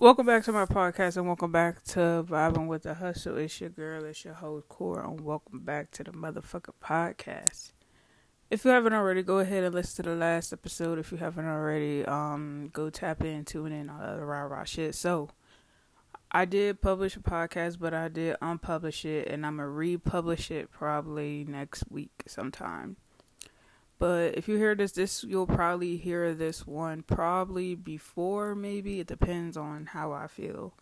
Welcome back to my podcast and welcome back to Vibing with the Hustle. It's your girl, it's your host, Core, and welcome back to the motherfucking podcast. If you haven't already, go ahead and listen to the last episode. If you haven't already, um, go tap in, tune in, all that rah rah shit. So, I did publish a podcast, but I did unpublish it, and I'm gonna republish it probably next week sometime. But if you hear this, this you'll probably hear this one probably before, maybe it depends on how I feel.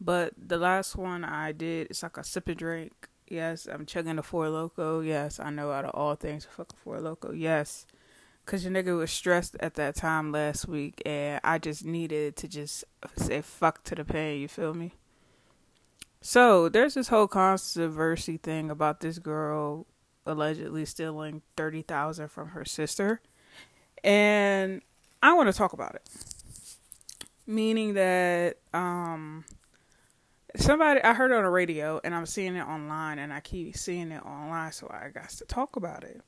But the last one I did, it's like a sip and drink. Yes, I'm chugging the Four Loco. Yes, I know out of all things, fucking Four Loco. Yes, cause your nigga was stressed at that time last week, and I just needed to just say fuck to the pain. You feel me? So there's this whole controversy thing about this girl allegedly stealing 30,000 from her sister. And I want to talk about it. Meaning that um somebody I heard on the radio and I'm seeing it online and I keep seeing it online so I got to talk about it.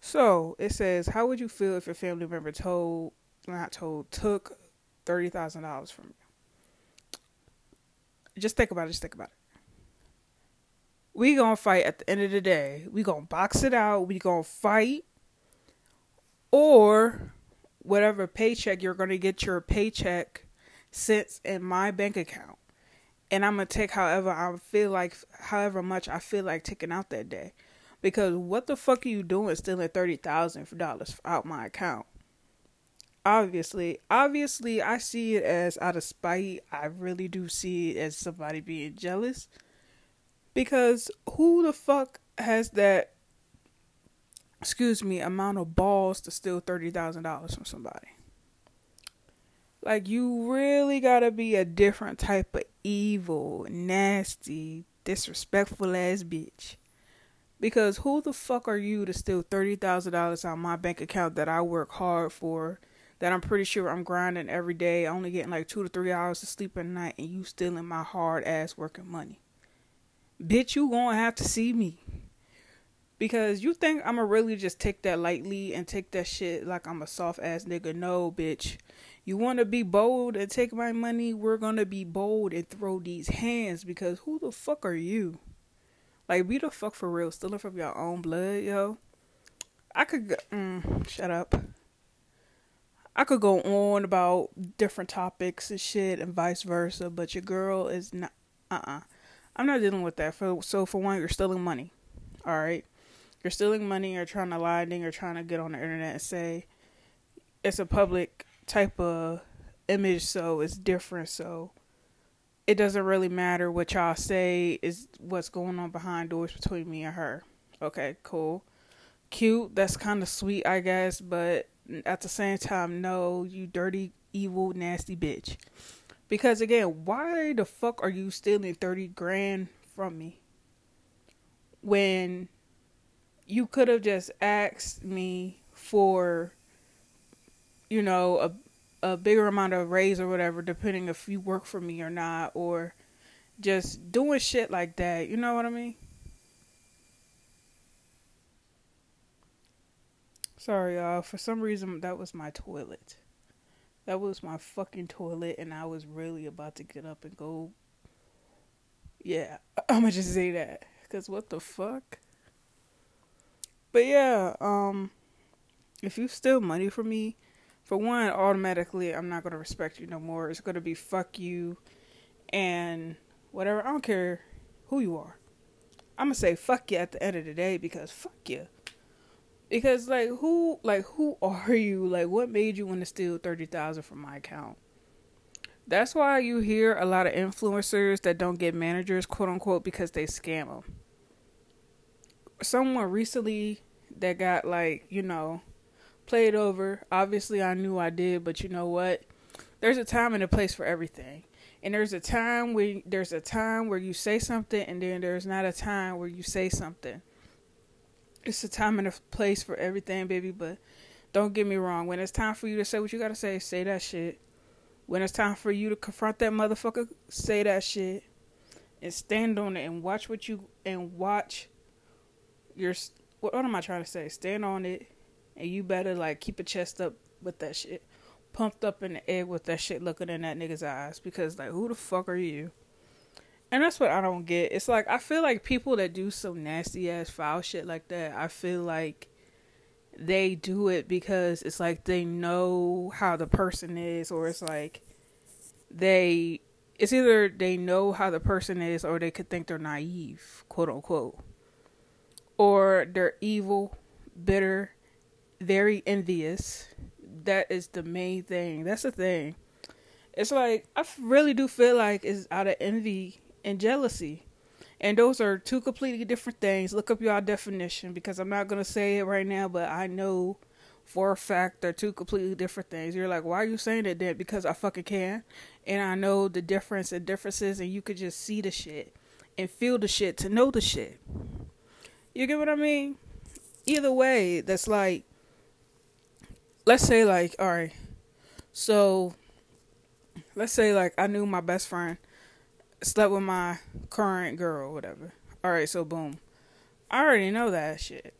So, it says, "How would you feel if your family member told not told took $30,000 from you?" Just think about it, just think about it we gonna fight at the end of the day. We gonna box it out. We gonna fight, or whatever paycheck you're gonna get your paycheck sits in my bank account, and I'm gonna take however I feel like, however much I feel like taking out that day. Because what the fuck are you doing stealing thirty thousand dollars out my account? Obviously, obviously, I see it as out of spite. I really do see it as somebody being jealous because who the fuck has that excuse me, amount of balls to steal thirty thousand dollars from somebody? Like you really gotta be a different type of evil, nasty, disrespectful ass bitch. Because who the fuck are you to steal thirty thousand dollars out of my bank account that I work hard for? That I'm pretty sure I'm grinding every day, only getting like two to three hours of sleep a night, and you stealing my hard ass working money bitch, you gonna have to see me. Because you think I'ma really just take that lightly and take that shit like I'm a soft ass nigga. No, bitch. You wanna be bold and take my money? We're gonna be bold and throw these hands because who the fuck are you? Like, be the fuck for real. Stealing from your own blood, yo. I could go, mm, shut up. I could go on about different topics and shit and vice versa, but your girl is not, uh uh-uh. uh I'm not dealing with that. For, so for one, you're stealing money. All right, you're stealing money. You're trying to lie, and you're trying to get on the internet and say it's a public type of image, so it's different. So it doesn't really matter what y'all say is what's going on behind doors between me and her. Okay, cool, cute. That's kind of sweet, I guess, but at the same time, no, you dirty, evil, nasty bitch. Because again, why the fuck are you stealing 30 grand from me? When you could have just asked me for you know, a a bigger amount of raise or whatever, depending if you work for me or not, or just doing shit like that. You know what I mean? Sorry, y'all. For some reason, that was my toilet. That was my fucking toilet, and I was really about to get up and go. Yeah, I'm gonna just say that. Because what the fuck? But yeah, um, if you steal money from me, for one, automatically I'm not gonna respect you no more. It's gonna be fuck you and whatever. I don't care who you are. I'm gonna say fuck you at the end of the day because fuck you. Because like who like who are you? Like what made you want to steal thirty thousand from my account? That's why you hear a lot of influencers that don't get managers, quote unquote, because they scam them. Someone recently that got like you know played over. Obviously, I knew I did, but you know what? There's a time and a place for everything. And there's a time where there's a time where you say something, and then there's not a time where you say something it's a time and a place for everything, baby. But don't get me wrong. When it's time for you to say what you gotta say, say that shit. When it's time for you to confront that motherfucker, say that shit, and stand on it and watch what you and watch your. What, what am I trying to say? Stand on it, and you better like keep a chest up with that shit. pumped up in the air with that shit looking in that nigga's eyes because like who the fuck are you? And that's what I don't get. It's like I feel like people that do some nasty ass foul shit like that, I feel like they do it because it's like they know how the person is or it's like they it's either they know how the person is or they could think they're naive, quote unquote. Or they're evil, bitter, very envious. That is the main thing. That's the thing. It's like I really do feel like it's out of envy and jealousy. And those are two completely different things. Look up your definition because I'm not to say it right now, but I know for a fact they're two completely different things. You're like, why are you saying that? Then because I fucking can, and I know the difference and differences, and you could just see the shit and feel the shit to know the shit. You get what I mean? Either way, that's like, let's say like, all right, so let's say like I knew my best friend slept with my current girl, whatever. All right, so boom. I already know that shit.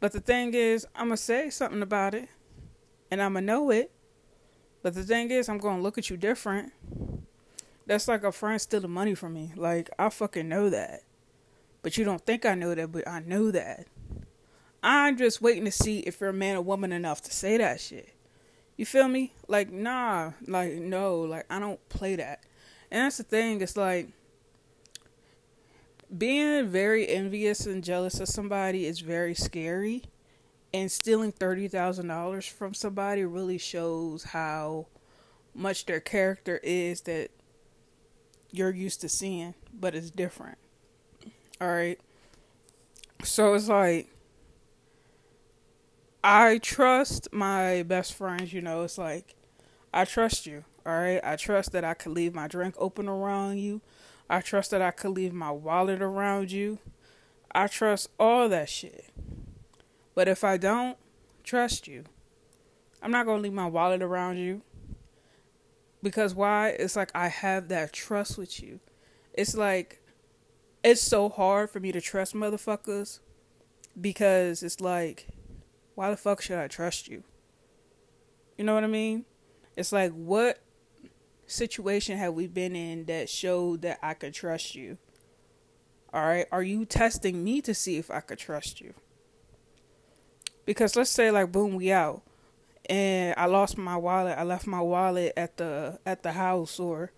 But the thing is, I'm going to say something about it and I'm going to know it. But the thing is, I'm going to look at you different. That's like a friend stealing money from me. Like, I fucking know that. But you don't think I know that, but I know that. I'm just waiting to see if you're a man or woman enough to say that shit. You feel me? Like, nah. Like, no. Like, I don't play that. And that's the thing, it's like being very envious and jealous of somebody is very scary. And stealing $30,000 from somebody really shows how much their character is that you're used to seeing, but it's different. All right. So it's like I trust my best friends, you know, it's like I trust you. All right. I trust that I could leave my drink open around you. I trust that I could leave my wallet around you. I trust all that shit. But if I don't trust you, I'm not going to leave my wallet around you. Because why? It's like I have that trust with you. It's like it's so hard for me to trust motherfuckers because it's like why the fuck should I trust you? You know what I mean? It's like what situation have we been in that showed that I could trust you? All right, are you testing me to see if I could trust you? Because let's say like boom, we out, and I lost my wallet. I left my wallet at the at the house or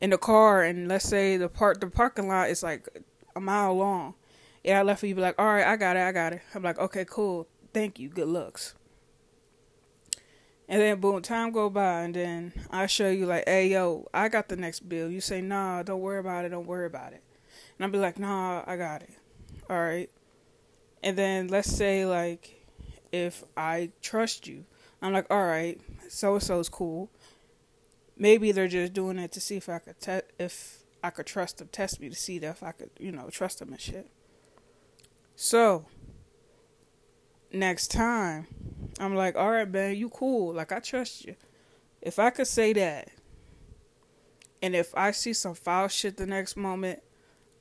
in the car, and let's say the part the parking lot is like a mile long. Yeah, I left. You be like, all right, I got it, I got it. I'm like, okay, cool, thank you, good looks. And then boom, time go by, and then I show you like, hey yo, I got the next bill. You say, nah, don't worry about it, don't worry about it. And I'll be like, nah, I got it. All right. And then let's say like, if I trust you, I'm like, all right, so and so's cool. Maybe they're just doing it to see if I could te- if I could trust them, test me to see if I could, you know, trust them and shit. So next time I'm like, all right, man, you cool. Like, I trust you. If I could say that, and if I see some foul shit the next moment,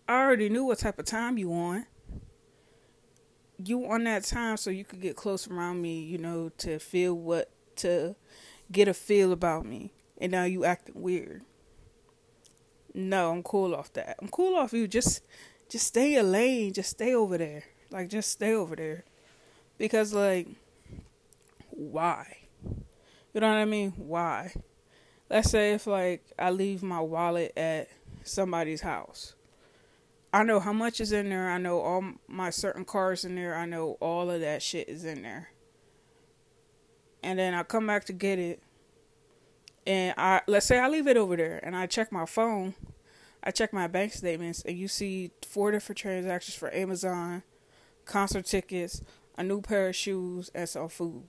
I already knew what type of time you on. You on that time so you could get close around me, you know, to feel what, to get a feel about me. And now you acting weird. No, I'm cool off that. I'm cool off you. Just, just stay a lane. Just stay over there. Like, just stay over there. Because, like, why? You know what I mean? Why? Let's say if like I leave my wallet at somebody's house. I know how much is in there. I know all my certain cars in there. I know all of that shit is in there. And then I come back to get it. And I let's say I leave it over there and I check my phone. I check my bank statements and you see four different transactions for Amazon, concert tickets, a new pair of shoes, and some food.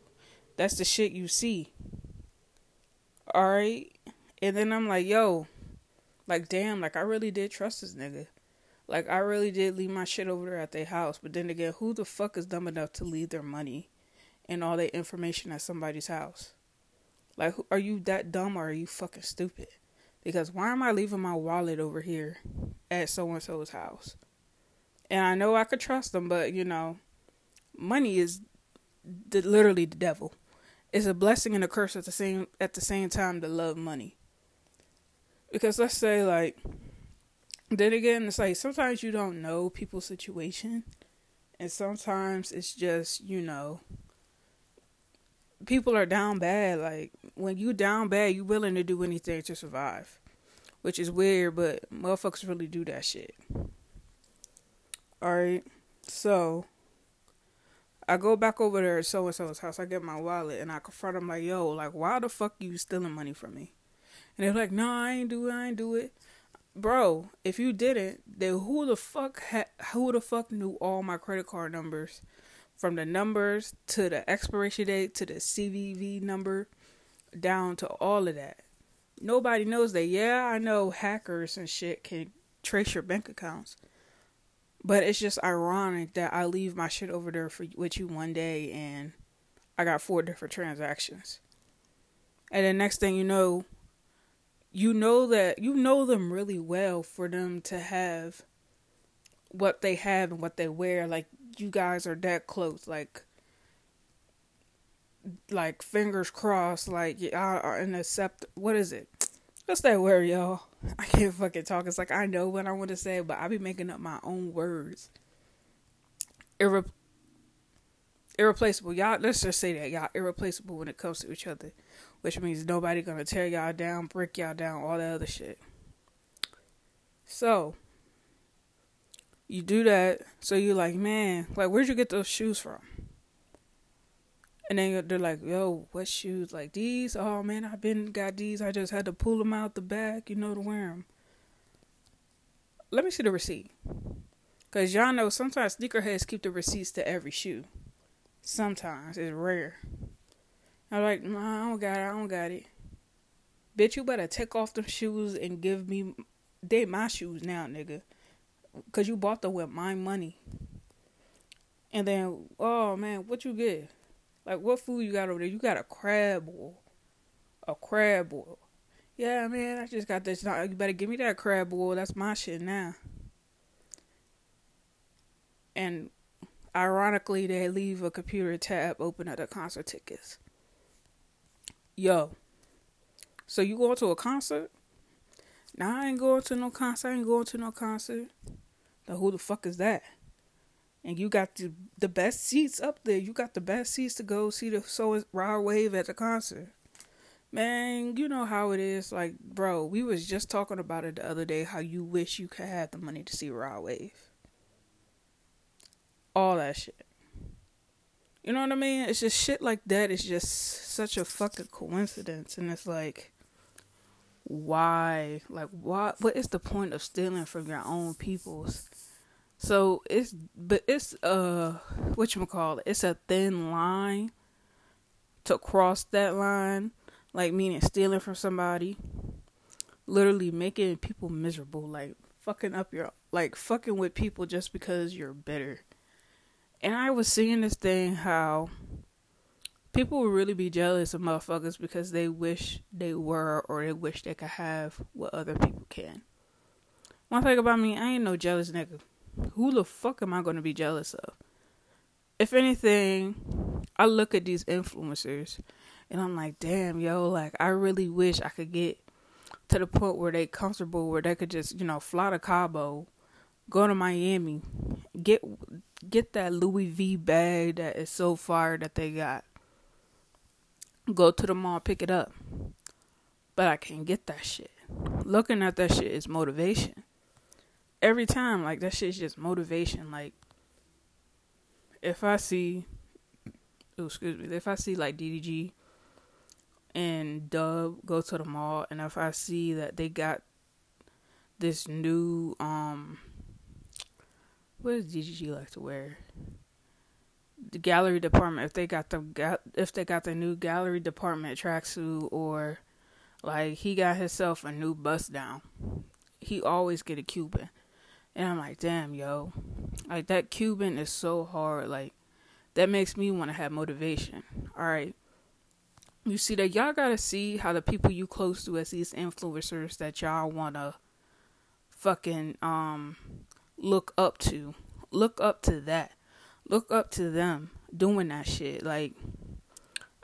That's the shit you see. Alright? And then I'm like, yo, like, damn, like, I really did trust this nigga. Like, I really did leave my shit over there at their house. But then again, who the fuck is dumb enough to leave their money and all their information at somebody's house? Like, are you that dumb or are you fucking stupid? Because why am I leaving my wallet over here at so and so's house? And I know I could trust them, but you know, money is the, literally the devil it's a blessing and a curse at the same at the same time to love money. Because let's say like then again it's like sometimes you don't know people's situation and sometimes it's just, you know, people are down bad. Like when you down bad, you willing to do anything to survive. Which is weird, but motherfuckers really do that shit. Alright. So I go back over there at so and so's house. I get my wallet and I confront him like, "Yo, like, why the fuck you stealing money from me?" And they're like, "No, I ain't do it. I ain't do it." Bro, if you didn't, then who the fuck ha- who the fuck knew all my credit card numbers, from the numbers to the expiration date to the CVV number, down to all of that? Nobody knows that. Yeah, I know hackers and shit can trace your bank accounts but it's just ironic that I leave my shit over there for with you one day and I got four different transactions. And the next thing you know, you know that you know them really well for them to have what they have and what they wear. Like you guys are that close. Like like fingers crossed. Like y'all are. What is it? What's that word, y'all? I can't fucking talk. It's like I know what I want to say, but I be making up my own words. Irre- irreplaceable. Y'all, let's just say that y'all irreplaceable when it comes to each other, which means nobody gonna tear y'all down, break y'all down, all that other shit. So you do that. So you like, man, like, where'd you get those shoes from? And then they're like, yo, what shoes? Like these? Oh man, I've been got these. I just had to pull them out the back, you know, to wear them. Let me see the receipt. Because y'all know sometimes sneakerheads keep the receipts to every shoe. Sometimes. It's rare. I'm like, nah, I don't got it. I don't got it. Bitch, you better take off them shoes and give me. They my shoes now, nigga. Because you bought them with my money. And then, oh man, what you get? Like, what food you got over there? You got a crab boil. A crab boil. Yeah, man, I just got this. You better give me that crab boil. That's my shit now. And ironically, they leave a computer tab open at the concert tickets. Yo. So you going to a concert? Nah, I ain't going to no concert. I ain't going to no concert. Now who the fuck is that? And you got the the best seats up there. You got the best seats to go see the so Rod Wave at the concert. Man, you know how it is. Like, bro, we was just talking about it the other day. How you wish you could have the money to see Rod Wave. All that shit. You know what I mean? It's just shit like that. It's just such a fucking coincidence, and it's like, why? Like, why? What is the point of stealing from your own people's? So it's but it's uh what you call it? It's a thin line to cross that line, like meaning stealing from somebody, literally making people miserable, like fucking up your like fucking with people just because you're bitter. And I was seeing this thing how people would really be jealous of motherfuckers because they wish they were or they wish they could have what other people can. One thing about me, I ain't no jealous nigga who the fuck am I going to be jealous of? If anything, I look at these influencers and I'm like, damn, yo, like I really wish I could get to the point where they comfortable where they could just, you know, fly to Cabo, go to Miami, get get that Louis V bag that is so fire that they got. Go to the mall, pick it up. But I can't get that shit. Looking at that shit is motivation every time like that shit's just motivation. Like if i see oh, excuse me if i see like DDG and dub go to the mall and if i see that they got this new um what does DDG like to wear? The gallery department if they got the if they got the new gallery department tracksuit or like he got himself a new bust down. He always get a cuban and I'm like, damn, yo. Like, that Cuban is so hard. Like, that makes me want to have motivation. All right. You see that y'all gotta see how the people you close to as these influencers that y'all wanna fucking um look up to. Look up to that. Look up to them doing that shit. Like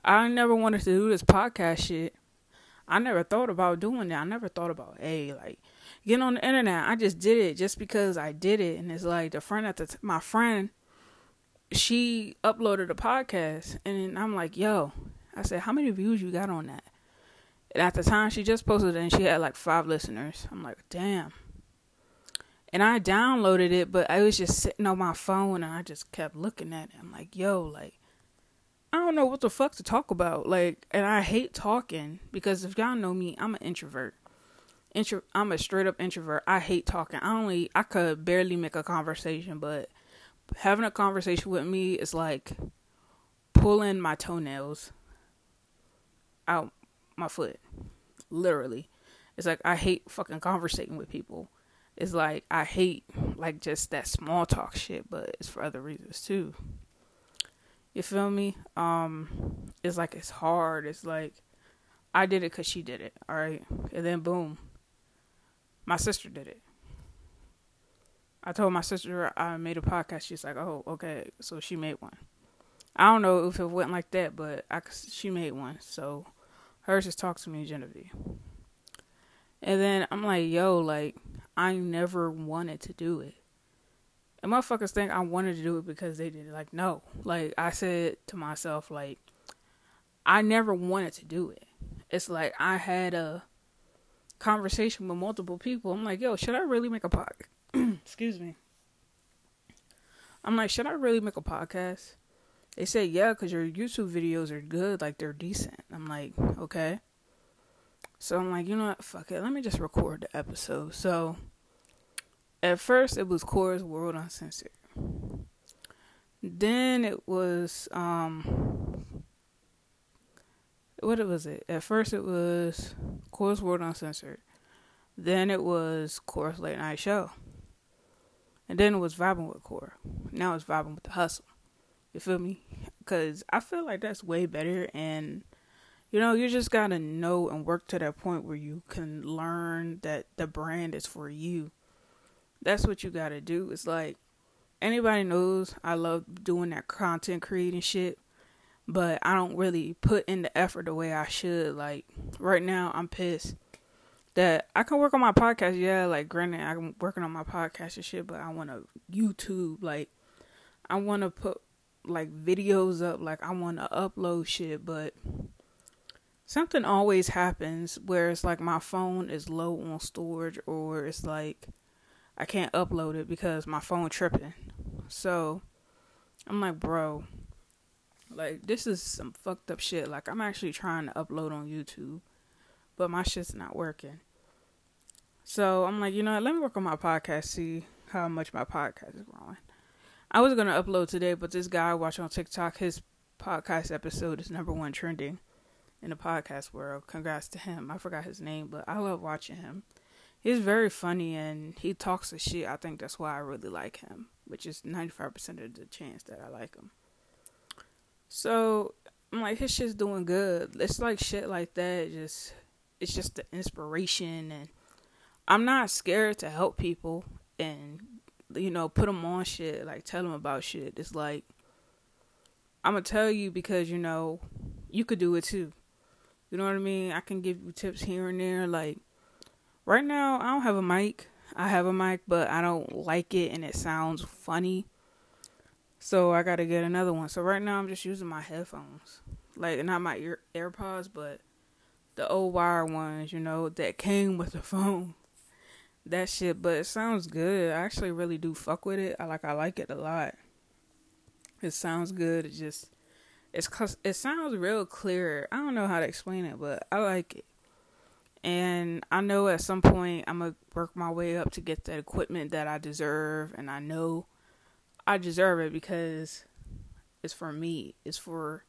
I never wanted to do this podcast shit. I never thought about doing that. I never thought about, hey, like getting on the internet. I just did it just because I did it, and it's like the friend at the t- my friend, she uploaded a podcast, and I'm like, yo, I said, how many views you got on that? And at the time, she just posted it, and she had like five listeners. I'm like, damn. And I downloaded it, but I was just sitting on my phone, and I just kept looking at it. I'm like, yo, like. I don't know what the fuck to talk about. Like, and I hate talking because if y'all know me, I'm an introvert intro I'm a straight up introvert. I hate talking. I only I could barely make a conversation, but having a conversation with me is like pulling my toenails out my foot. Literally. It's like I hate fucking conversating with people. It's like I hate like just that small talk shit, but it's for other reasons too. You feel me? Um it's like it's hard. It's like I did it cuz she did it, all right? And then boom, my sister did it. I told my sister I made a podcast. She's like, "Oh, okay." So she made one. I don't know if it went like that, but I she made one. So hers just talk to me, Genevieve. And then I'm like, "Yo, like I never wanted to do it." And motherfuckers think I wanted to do it because they did. Like, no. Like I said to myself, like I never wanted to do it. It's like I had a conversation with multiple people. I'm like, yo, should I really make a podcast? Excuse me. I'm like, should I really make a podcast? They say, yeah, because your YouTube videos are good, like they're decent. I'm like, okay. So I'm like, you know what? Fuck it. Let me just record the episode. So at first it was Kora's World Uncensored. Then it was um what was it? At first it was Kora's World Uncensored. Then it was Kora's Late Night Show. And then it was Vibing with Core. Now it's Vibing with the Hustle. You feel me? Because I feel like that's way better. And, you know, you just got to know and work to that point where you can learn that the brand is for you. That's what you got to do. It's like, anybody knows I love doing that content creating shit but I don't really put in the effort the way I should. Like right now, I'm pissed that I can work on my podcast. Yeah, like granted, I'm working on my podcast and shit, but I want to YouTube. Like I want to put like videos up. Like I want to upload shit, but something always happens where it's like my phone is low on storage, or it's like I can't upload it because my phone tripping. So I'm like, bro, like this is some fucked up shit. Like I'm actually trying to upload on YouTube, but my shit's not working. So I'm like, you know, what? let me work on my podcast, see how much my podcast is growing. I was gonna upload today, but this guy I watch on TikTok, his podcast episode is number one trending in the podcast world. Congrats to him. I forgot his name, but I love watching him. He's very funny and he talks the shit. I think that's why I really like him, which is 95% of the chance that I like him. So I'm like, his shit's doing good. It's like shit like that. Just it's just the inspiration, and I'm not scared to help people and you know put them on shit, like tell them about shit. It's like I'm gonna tell you because you know you could do it too. You know what I mean? I can give you tips here and there. Like right now, I don't have a mic. I have a mic, but I don't like it, and it sounds funny. So I gotta get another one. So right now I'm just using my headphones, like not my ear AirPods, but the old wire ones, you know, that came with the phone. That shit, but it sounds good. I actually really do fuck with it. I like I like it a lot. It sounds good. It just it's it sounds real clear. I don't know how to explain it, but I like it. And I know at some point I'm gonna work my way up to get the equipment that I deserve, and I know I deserve it because it's for me. It's for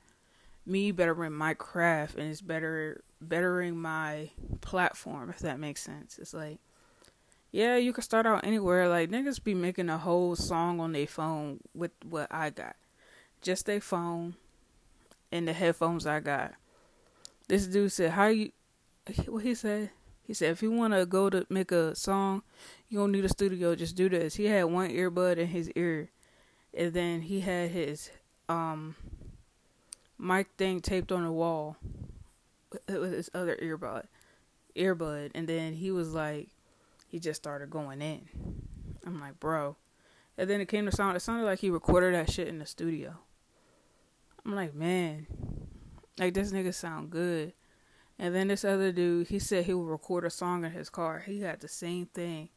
me bettering my craft and it's better bettering my platform if that makes sense. It's like yeah, you can start out anywhere. Like niggas be making a whole song on their phone with what I got. Just their phone and the headphones I got. This dude said, "How you?" What he said? He said, "If you want to go to make a song, you don't need a studio. Just do this." He had one earbud in his ear, and then he had his um mic thing taped on the wall with his other earbud, earbud, and then he was like, he just started going in. I'm like, bro. And then it came to sound. It sounded like he recorded that shit in the studio. I'm like, man, like this nigga sound good. And then this other dude, he said he would record a song in his car. He had the same thing,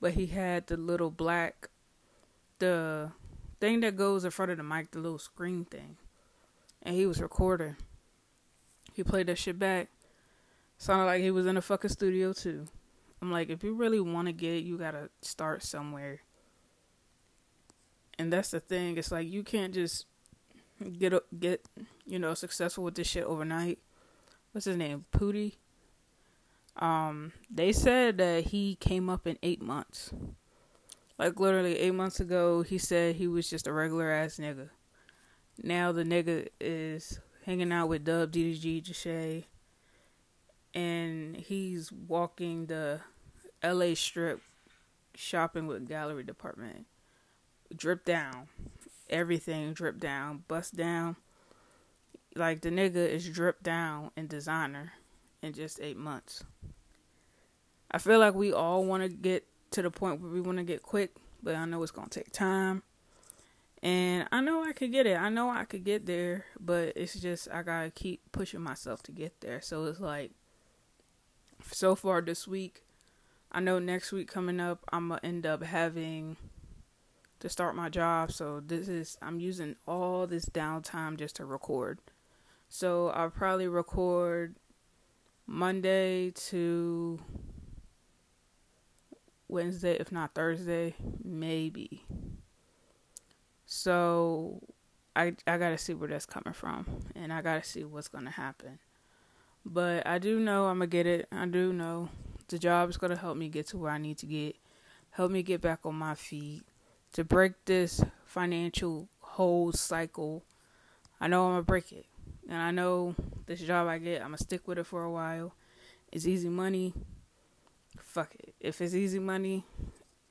but he had the little black, the thing that goes in front of the mic, the little screen thing. And he was recording. He played that shit back. Sounded like he was in a fucking studio too. I'm like, if you really want to get, you gotta start somewhere. And that's the thing. It's like you can't just get get you know successful with this shit overnight. What's his name? Pootie. Um, they said that he came up in eight months. Like literally eight months ago, he said he was just a regular ass nigga. Now the nigga is hanging out with Dub DDG Jashay, and he's walking the L.A. Strip, shopping with gallery department. Drip down, everything drip down, bust down. Like the nigga is drip down in designer in just eight months. I feel like we all want to get to the point where we want to get quick, but I know it's gonna take time. And I know I could get it. I know I could get there, but it's just I gotta keep pushing myself to get there. So it's like so far this week, I know next week coming up I'm gonna end up having to start my job. So this is I'm using all this downtime just to record. So I'll probably record Monday to Wednesday, if not Thursday, maybe. So I I gotta see where that's coming from, and I gotta see what's gonna happen. But I do know I'm gonna get it. I do know the job is gonna help me get to where I need to get, help me get back on my feet, to break this financial whole cycle. I know I'm gonna break it, and I know this job I get, I'm gonna stick with it for a while. It's easy money fuck it. If it's easy money,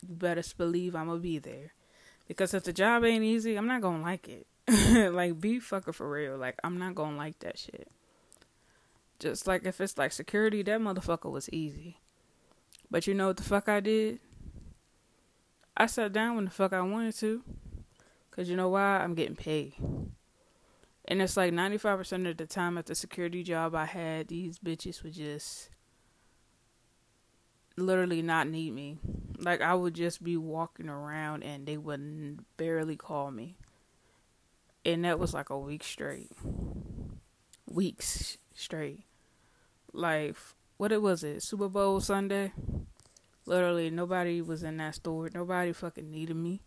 you better believe I'm gonna be there. Because if the job ain't easy, I'm not gonna like it. like be fucker for real. Like I'm not gonna like that shit. Just like if it's like security, that motherfucker was easy. But you know what the fuck I did? I sat down when the fuck I wanted to. Cause you know why? I'm getting paid. And it's like 95% of the time at the security job I had, these bitches would just literally not need me. Like I would just be walking around and they would barely call me. And that was like a week straight. Weeks straight. Like what it was it? Super Bowl Sunday? Literally nobody was in that store. Nobody fucking needed me.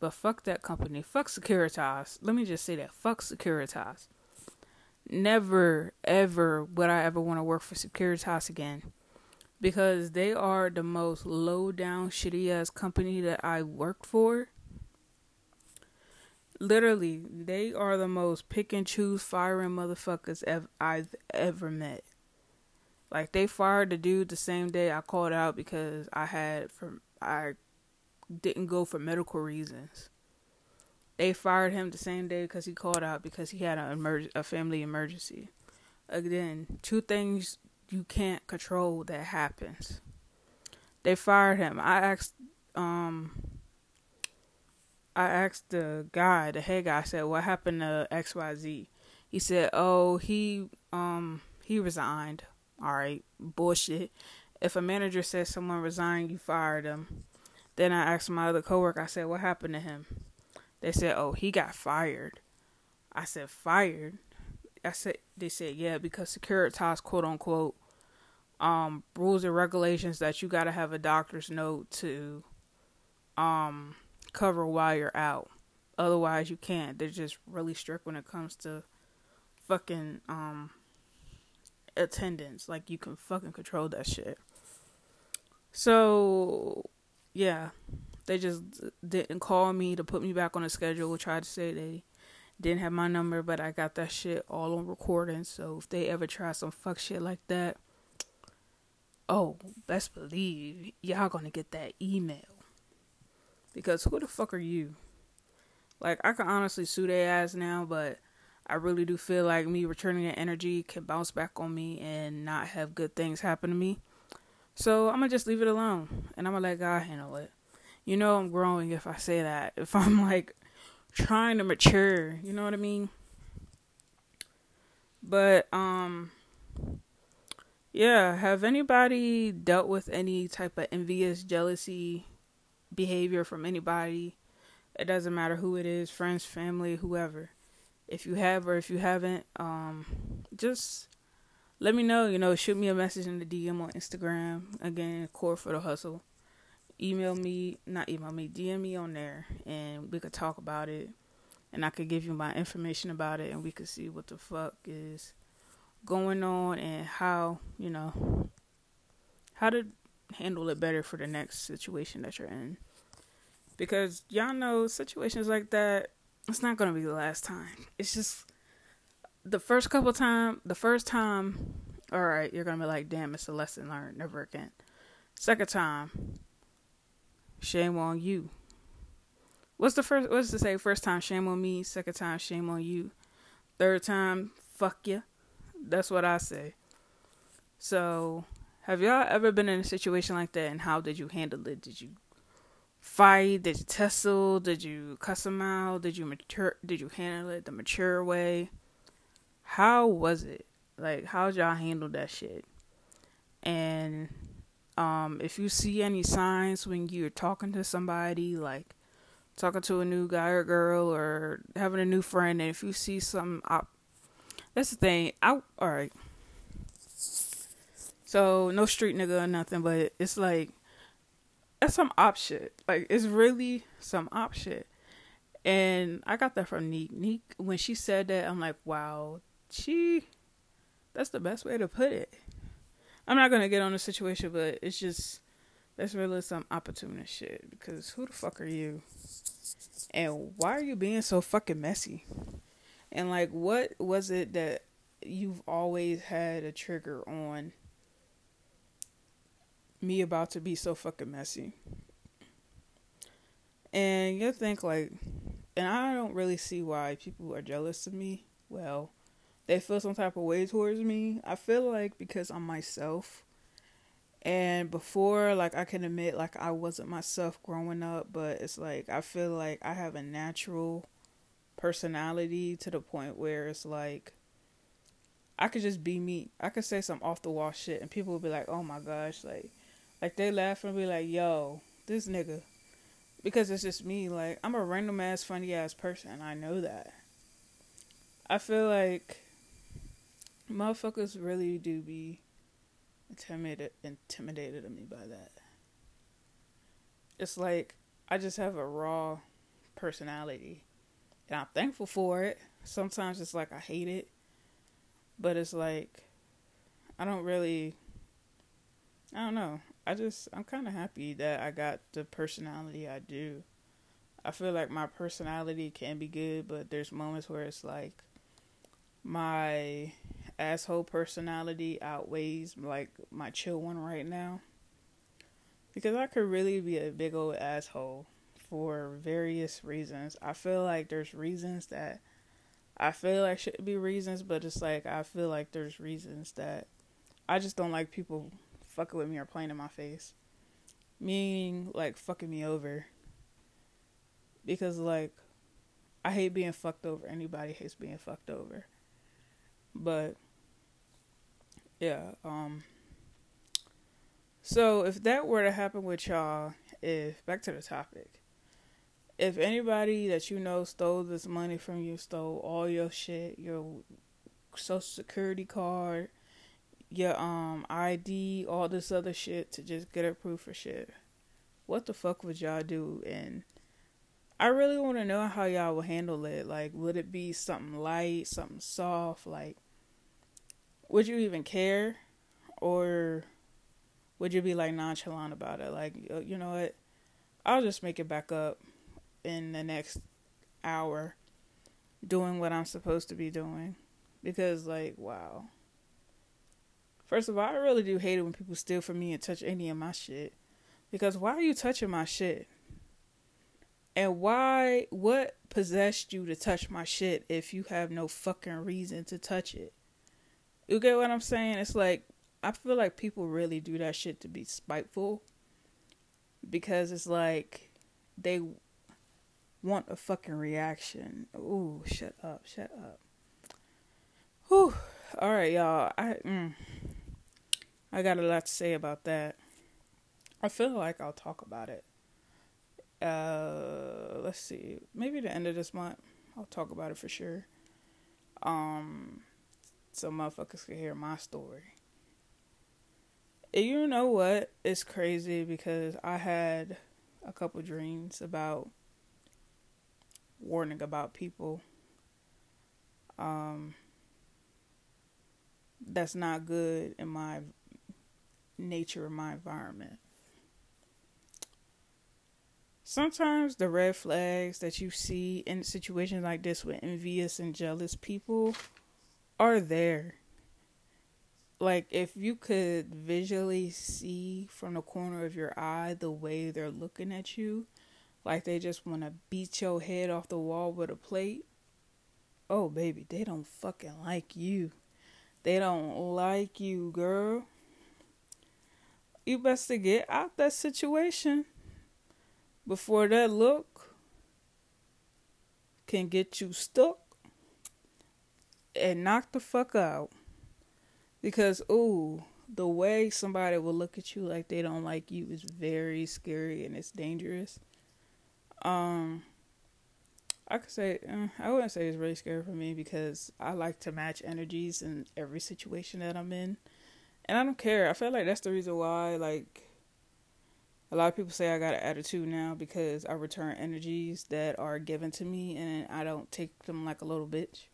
But fuck that company. Fuck Securitas. Let me just say that. Fuck Securitas. Never ever would I ever want to work for Securitas again because they are the most low down shitty ass company that I worked for. Literally, they are the most pick and choose firing motherfuckers ev- I've ever met. Like they fired the dude the same day I called out because I had from I didn't go for medical reasons. They fired him the same day because he called out because he had a emerg- a family emergency. Again, two things you can't control that happens. They fired him. I asked um I asked the guy, the head guy, I said, What happened to XYZ? He said, Oh, he um he resigned. Alright, bullshit. If a manager says someone resigned, you fired them. Then I asked my other coworker, I said, What happened to him? They said, Oh, he got fired. I said, Fired? I said they said yeah because Securitas quote unquote um rules and regulations that you got to have a doctor's note to um cover while you're out. Otherwise you can't. They're just really strict when it comes to fucking um attendance. Like you can fucking control that shit. So yeah, they just didn't call me to put me back on the schedule. Tried to say they didn't have my number, but I got that shit all on recording. So if they ever try some fuck shit like that, oh, best believe y'all gonna get that email. Because who the fuck are you? Like I can honestly sue their ass now, but I really do feel like me returning that energy can bounce back on me and not have good things happen to me. So I'm gonna just leave it alone and I'm gonna let God handle it. You know I'm growing if I say that. If I'm like trying to mature, you know what I mean? But um yeah, have anybody dealt with any type of envious jealousy behavior from anybody? It doesn't matter who it is, friends, family, whoever. If you have or if you haven't, um just let me know, you know, shoot me a message in the DM on Instagram. Again, core for the hustle. Email me, not email me, DM me on there and we could talk about it and I could give you my information about it, and we could see what the fuck is going on and how you know how to handle it better for the next situation that you're in. Because y'all know situations like that, it's not gonna be the last time. It's just the first couple time, the first time, all right, you're gonna be like, damn, it's a lesson learned, never again. Second time, shame on you. What's the first? What's to say? First time, shame on me. Second time, shame on you. Third time, fuck you. That's what I say. So, have y'all ever been in a situation like that, and how did you handle it? Did you fight? Did you tussle? Did you cuss them out? Did you mature? Did you handle it the mature way? How was it? Like, how'd y'all handle that shit? And um, if you see any signs when you're talking to somebody, like talking to a new guy or girl or having a new friend and if you see some op- that's the thing i all right so no street nigga or nothing but it's like that's some op shit. Like it's really some op shit. And i got that from neek. Neek when she said that i'm like wow she that's the best way to put it i'm not gonna get on the situation but it's just that's really some opportunist shit because who the fuck are you and why are you being so fucking messy? And like, what was it that you've always had a trigger on me about to be so fucking messy? And you think like, and I don't really see why people are jealous of me. Well, they feel some type of way towards me. I feel like because I'm myself and before, like, I can admit, like, I wasn't myself growing up, but it's like, I feel like I have a natural personality to the point where it's like, I could just be me. I could say some off the wall shit, and people would be like, oh my gosh, like, like they laugh and be like, yo, this nigga. Because it's just me. Like, I'm a random ass, funny ass person. I know that. I feel like motherfuckers really do be intimidated intimidated of me by that. It's like I just have a raw personality. And I'm thankful for it. Sometimes it's like I hate it. But it's like I don't really I don't know. I just I'm kind of happy that I got the personality I do. I feel like my personality can be good, but there's moments where it's like my asshole personality outweighs like my chill one right now. Because I could really be a big old asshole for various reasons. I feel like there's reasons that I feel like should be reasons, but it's like I feel like there's reasons that I just don't like people fucking with me or playing in my face. Meaning like fucking me over. Because like I hate being fucked over. Anybody hates being fucked over. But yeah, um so if that were to happen with y'all, if back to the topic. If anybody that you know stole this money from you, stole all your shit, your social security card, your um ID, all this other shit to just get approved for shit. What the fuck would y'all do? And I really want to know how y'all will handle it. Like, would it be something light, something soft? Like, would you even care? Or would you be like nonchalant about it? Like you know what? I'll just make it back up in the next hour doing what i'm supposed to be doing. Because like wow. First of all i really do hate it when people steal from me and touch any of my shit. Because why are you touching my shit? And why, what possessed you to touch my shit if you have no fucking reason to touch it? You get what I'm saying? It's like, I feel like people really do that shit to be spiteful. Because it's like, they want a fucking reaction. Ooh, shut up, shut up. Whew. All right, y'all. I mm, I got a lot to say about that. I feel like I'll talk about it. Uh, let's see. Maybe the end of this month, I'll talk about it for sure. Um, so motherfuckers can hear my story. And you know what? It's crazy because I had a couple dreams about warning about people. Um, that's not good in my nature, in my environment. Sometimes the red flags that you see in situations like this with envious and jealous people are there. Like, if you could visually see from the corner of your eye the way they're looking at you, like they just want to beat your head off the wall with a plate. Oh, baby, they don't fucking like you. They don't like you, girl. You best to get out that situation before that look can get you stuck and knock the fuck out. Because, ooh, the way somebody will look at you like they don't like you is very scary and it's dangerous. Um, I could say uh, I wouldn't say it's really scary for me because I like to match energies in every situation that I'm in, and I don't care. I feel like that's the reason why like a lot of people say I got an attitude now because I return energies that are given to me and I don't take them like a little bitch.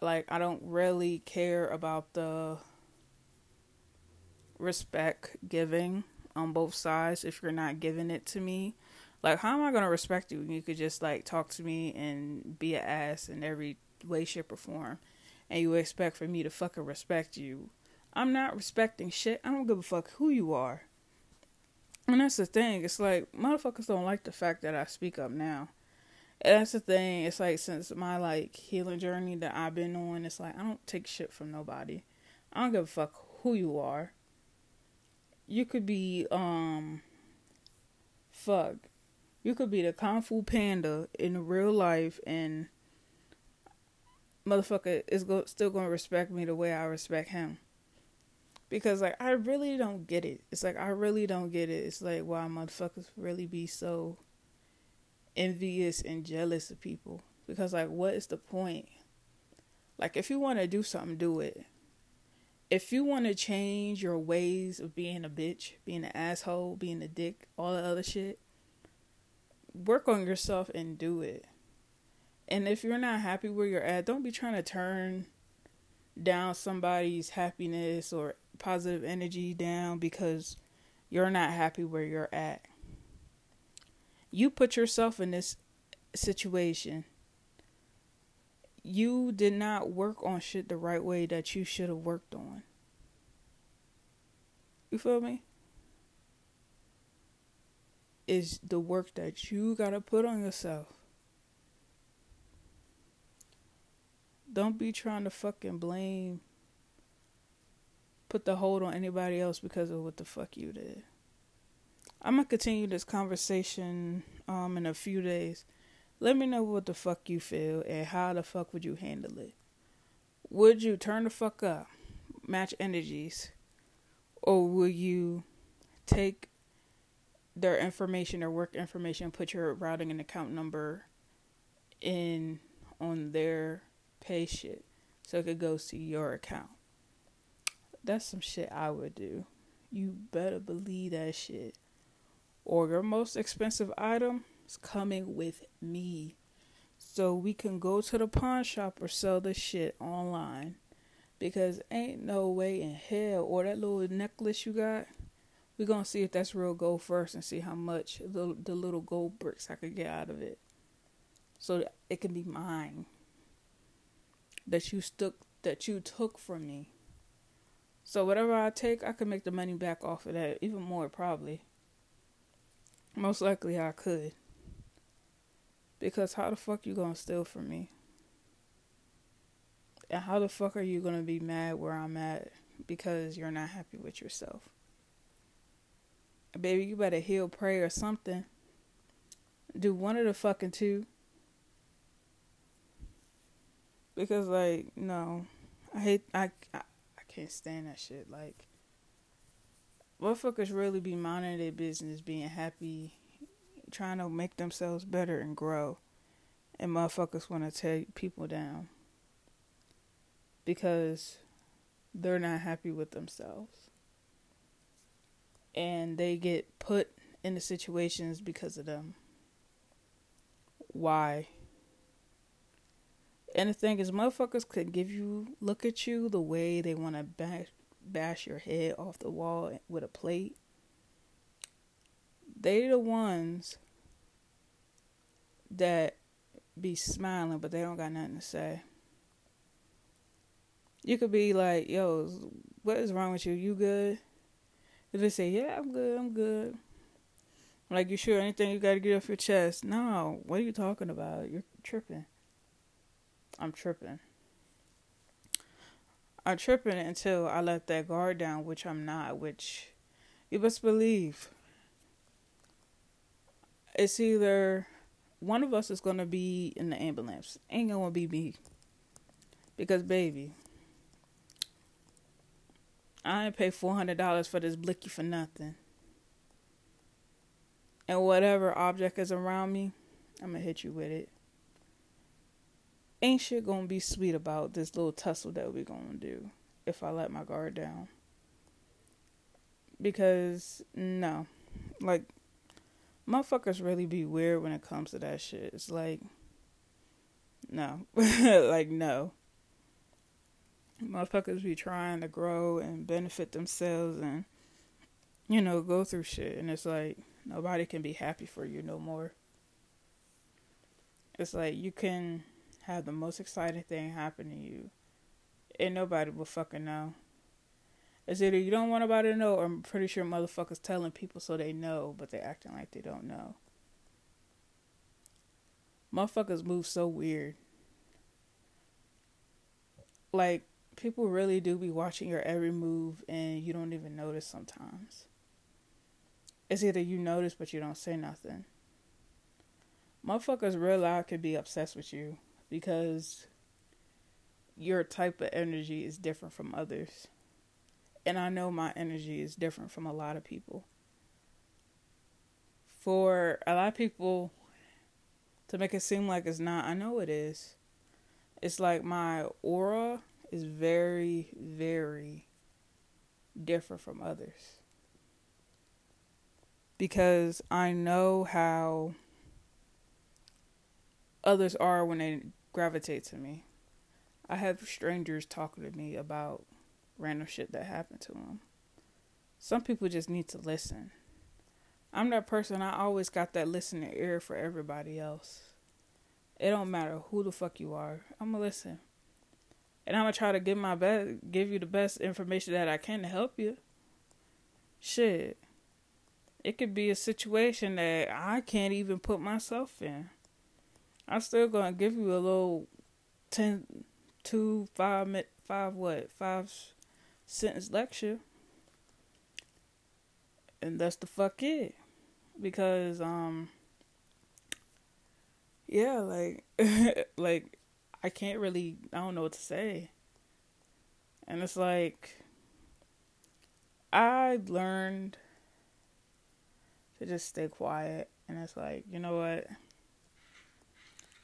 Like I don't really care about the respect giving on both sides if you're not giving it to me like, how am I gonna respect you when you could just like talk to me and be an ass in every way, shape, or form, and you expect for me to fucking respect you? I'm not respecting shit. I don't give a fuck who you are. And that's the thing. It's like motherfuckers don't like the fact that I speak up now. And that's the thing. It's like since my like healing journey that I've been on, it's like I don't take shit from nobody. I don't give a fuck who you are. You could be um fuck you could be the Kung Fu Panda in real life and motherfucker is go- still going to respect me the way I respect him. Because, like, I really don't get it. It's like, I really don't get it. It's like, why motherfuckers really be so envious and jealous of people. Because, like, what is the point? Like, if you want to do something, do it. If you want to change your ways of being a bitch, being an asshole, being a dick, all the other shit, work on yourself and do it. And if you're not happy where you're at, don't be trying to turn down somebody's happiness or positive energy down because you're not happy where you're at. You put yourself in this situation. You did not work on shit the right way that you should have worked on. You feel me? is the work that you gotta put on yourself. Don't be trying to fucking blame, put the hold on anybody else because of what the fuck you did. I'm gonna continue this conversation um in a few days. Let me know what the fuck you feel and how the fuck would you handle it. Would you turn the fuck up, match energies, or will you take their information, or work information, put your routing and account number in on their pay shit so it could go to your account. That's some shit I would do. You better believe that shit. Or your most expensive item is coming with me. So we can go to the pawn shop or sell the shit online. Because ain't no way in hell or that little necklace you got we're gonna see if that's real gold first and see how much the the little gold bricks I could get out of it. So it can be mine. That you stuck that you took from me. So whatever I take, I can make the money back off of that, even more probably. Most likely I could. Because how the fuck you gonna steal from me? And how the fuck are you gonna be mad where I'm at because you're not happy with yourself? Baby, you better heal, pray, or something. Do one of the fucking two. Because like, no. I hate I I, I can't stand that shit. Like motherfuckers really be minding their business, being happy, trying to make themselves better and grow. And motherfuckers want to tear people down because they're not happy with themselves. And they get put in the situations because of them. Why? And the thing is, motherfuckers could give you, look at you the way they want to bash, bash your head off the wall with a plate. They're the ones that be smiling, but they don't got nothing to say. You could be like, yo, what is wrong with you? You good? If they say, yeah, I'm good, I'm good. Like, you sure anything you got to get off your chest? No, what are you talking about? You're tripping. I'm tripping. I'm tripping until I let that guard down, which I'm not, which you best believe. It's either one of us is going to be in the ambulance. Ain't going to be me. Because, baby, I ain't pay $400 for this blicky for nothing. And whatever object is around me, I'm to hit you with it ain't shit gonna be sweet about this little tussle that we gonna do if I let my guard down. Because no, like motherfuckers really be weird when it comes to that shit. It's like no, like no. Motherfuckers be trying to grow and benefit themselves and you know go through shit, and it's like nobody can be happy for you no more. It's like you can have the most exciting thing happen to you, and nobody will fucking know. It's either you don't want nobody to know, or I'm pretty sure motherfuckers telling people so they know, but they acting like they don't know. Motherfuckers move so weird. Like people really do be watching your every move, and you don't even notice sometimes. It's either you notice but you don't say nothing. Motherfuckers real loud could be obsessed with you because your type of energy is different from others. And I know my energy is different from a lot of people. For a lot of people to make it seem like it's not, I know it is. It's like my aura is very, very different from others. Because I know how others are when they gravitate to me. I have strangers talking to me about random shit that happened to them. Some people just need to listen. I'm that person. I always got that listening ear for everybody else. It don't matter who the fuck you are. I'm gonna listen, and I'm gonna try to give my best, give you the best information that I can to help you. Shit, it could be a situation that I can't even put myself in. I'm still gonna give you a little ten, two, five, five what, five sentence lecture, and that's the fuck it, because um, yeah, like, like I can't really, I don't know what to say, and it's like I learned to just stay quiet, and it's like you know what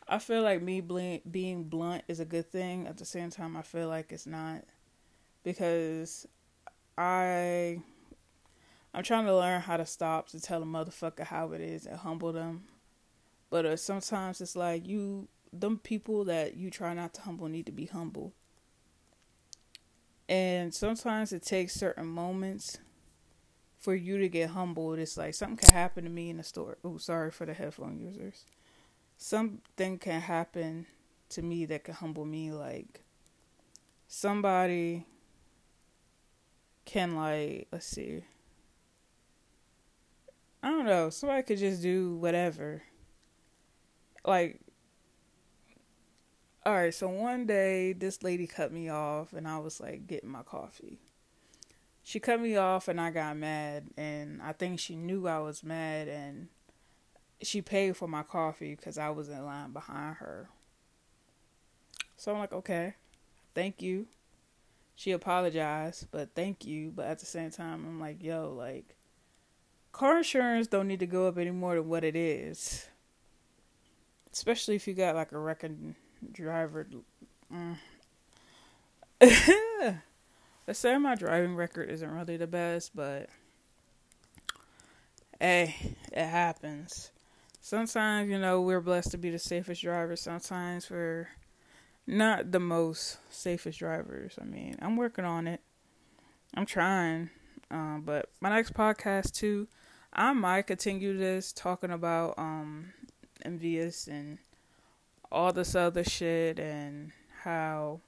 I feel like me being blunt is a good thing. At the same time, I feel like it's not because I I'm trying to learn how to stop to tell a motherfucker how it is and humble them. But uh, sometimes it's like you them people that you try not to humble need to be humble. And sometimes it takes certain moments for you to get humbled. It's like something could happen to me in the store. Oh, sorry for the headphone users something can happen to me that can humble me like somebody can like let's see I don't know, somebody could just do whatever. like all right, so one day this lady cut me off and I was like getting my coffee. She cut me off and I got mad and I think she knew I was mad and she paid for my coffee because I was in line behind her. So I'm like, okay, thank you. She apologized, but thank you. But at the same time, I'm like, yo, like, car insurance don't need to go up any more than what it is. Especially if you got like a record driver. Mm. Let's say my driving record isn't really the best, but hey, it happens. Sometimes, you know, we're blessed to be the safest drivers. Sometimes we're not the most safest drivers. I mean, I'm working on it. I'm trying. Um, but my next podcast too, I might continue this talking about um envious and all this other shit and how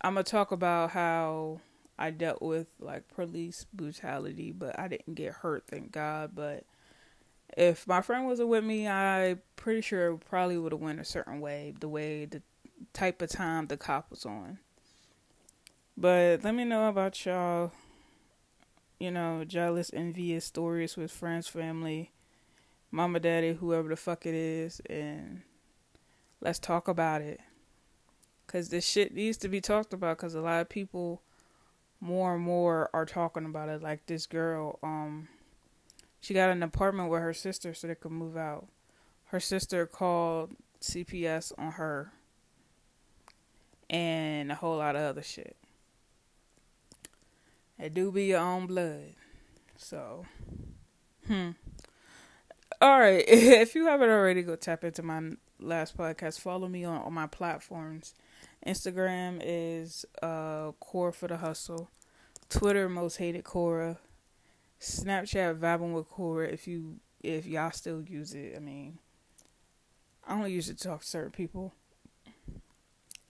I'm gonna talk about how I dealt with like police brutality, but I didn't get hurt, thank God. But if my friend wasn't with me, I pretty sure probably would have went a certain way, the way the type of time the cop was on. But let me know about y'all, you know, jealous, envious stories with friends, family, mama, daddy, whoever the fuck it is, and let's talk about it. Cause this shit needs to be talked about. Cause a lot of people, more and more, are talking about it. Like this girl, um, she got an apartment with her sister so they could move out. Her sister called CPS on her and a whole lot of other shit. It do be your own blood. So, hmm. All right. If you haven't already, go tap into my last podcast. Follow me on, all my platforms. Instagram is uh Core for the Hustle. Twitter most hated Kora. Snapchat vibing with Kora if you if y'all still use it. I mean I only use it to talk to certain people.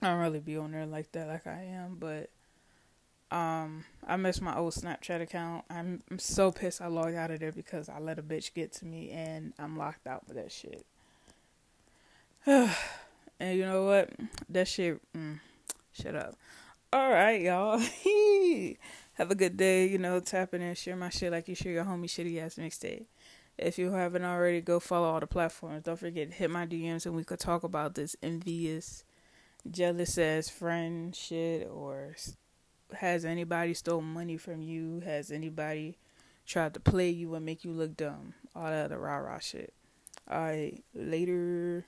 I don't really be on there like that, like I am, but um, I miss my old Snapchat account. I'm, I'm so pissed I logged out of there because I let a bitch get to me and I'm locked out for that shit. and you know what? That shit. Mm, shut up. All right, y'all. Have a good day. You know, tap in and share my shit like you share your homie shitty ass mixtape. If you haven't already, go follow all the platforms. Don't forget hit my DMs and we could talk about this envious jealous as friend shit or has anybody stole money from you? Has anybody tried to play you and make you look dumb? All that other rah rah shit. Alright, later.